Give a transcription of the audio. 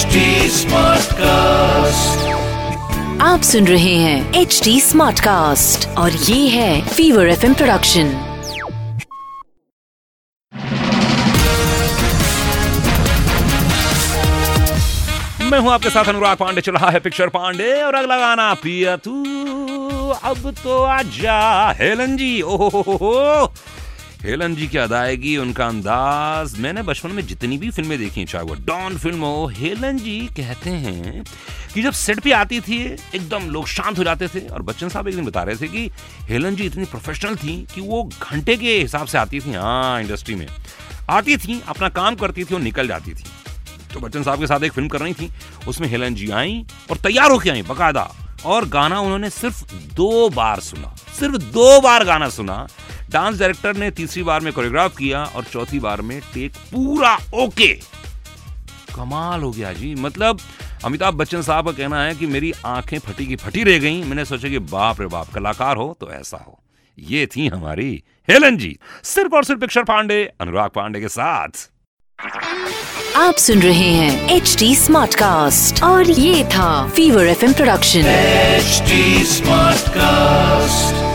HD Smartcast. आप सुन रहे हैं एच डी स्मार्ट कास्ट और ये है फीवर एफ़ प्रोडक्शन मैं हूँ आपके साथ अनुराग पांडे चल रहा है पिक्चर पांडे और अगला गाना पिया तू अब तो आजा हेलन जी ओहो हेलन जी की अदायगी, उनका अंदाज। मैंने बचपन में जितनी भी फ़िल्में देखी, चाहे वो डॉन फ़िल्म हो, हेलन जी कहते हैं कि जब सेट पे आती थी, एकदम लोग शांत हो जाते थे और बच्चन साहब एक दिन बता रहे थे कि हेलन जी इतनी प्रोफेशनल थी कि वो घंटे के हिसाब से आती थी हाँ इंडस्ट्री में। आती थी, अपना काम करती थी और निकल जाती थी। तो बच्चन साहब के साथ एक फ़िल्म कर रही थी, उसमें हेलन जी आई और तैयार होके आई, बकायदा। और गाना उन्होंने सिर्फ़ दो बार सुना, सिर्फ़ दो बार गाना सुना डांस डायरेक्टर ने तीसरी बार में कोरियोग्राफ किया और चौथी बार में टेक पूरा ओके। कमाल हो गया जी। मतलब अमिताभ बच्चन साहब का कहना है कि मेरी आँखें फटी की फटी रह गई। मैंने सोचा कि बाप रे बाप कलाकार हो तो ऐसा हो। ये थी हमारी हेलन जी। सिर्फ़ और सिर्फ़ पिक्चर पांडे अनुराग पांडे के साथ। आप सुन रहे हैं एच डी स्मार्ट कास्ट और ये था fever F production H smart Smartcast.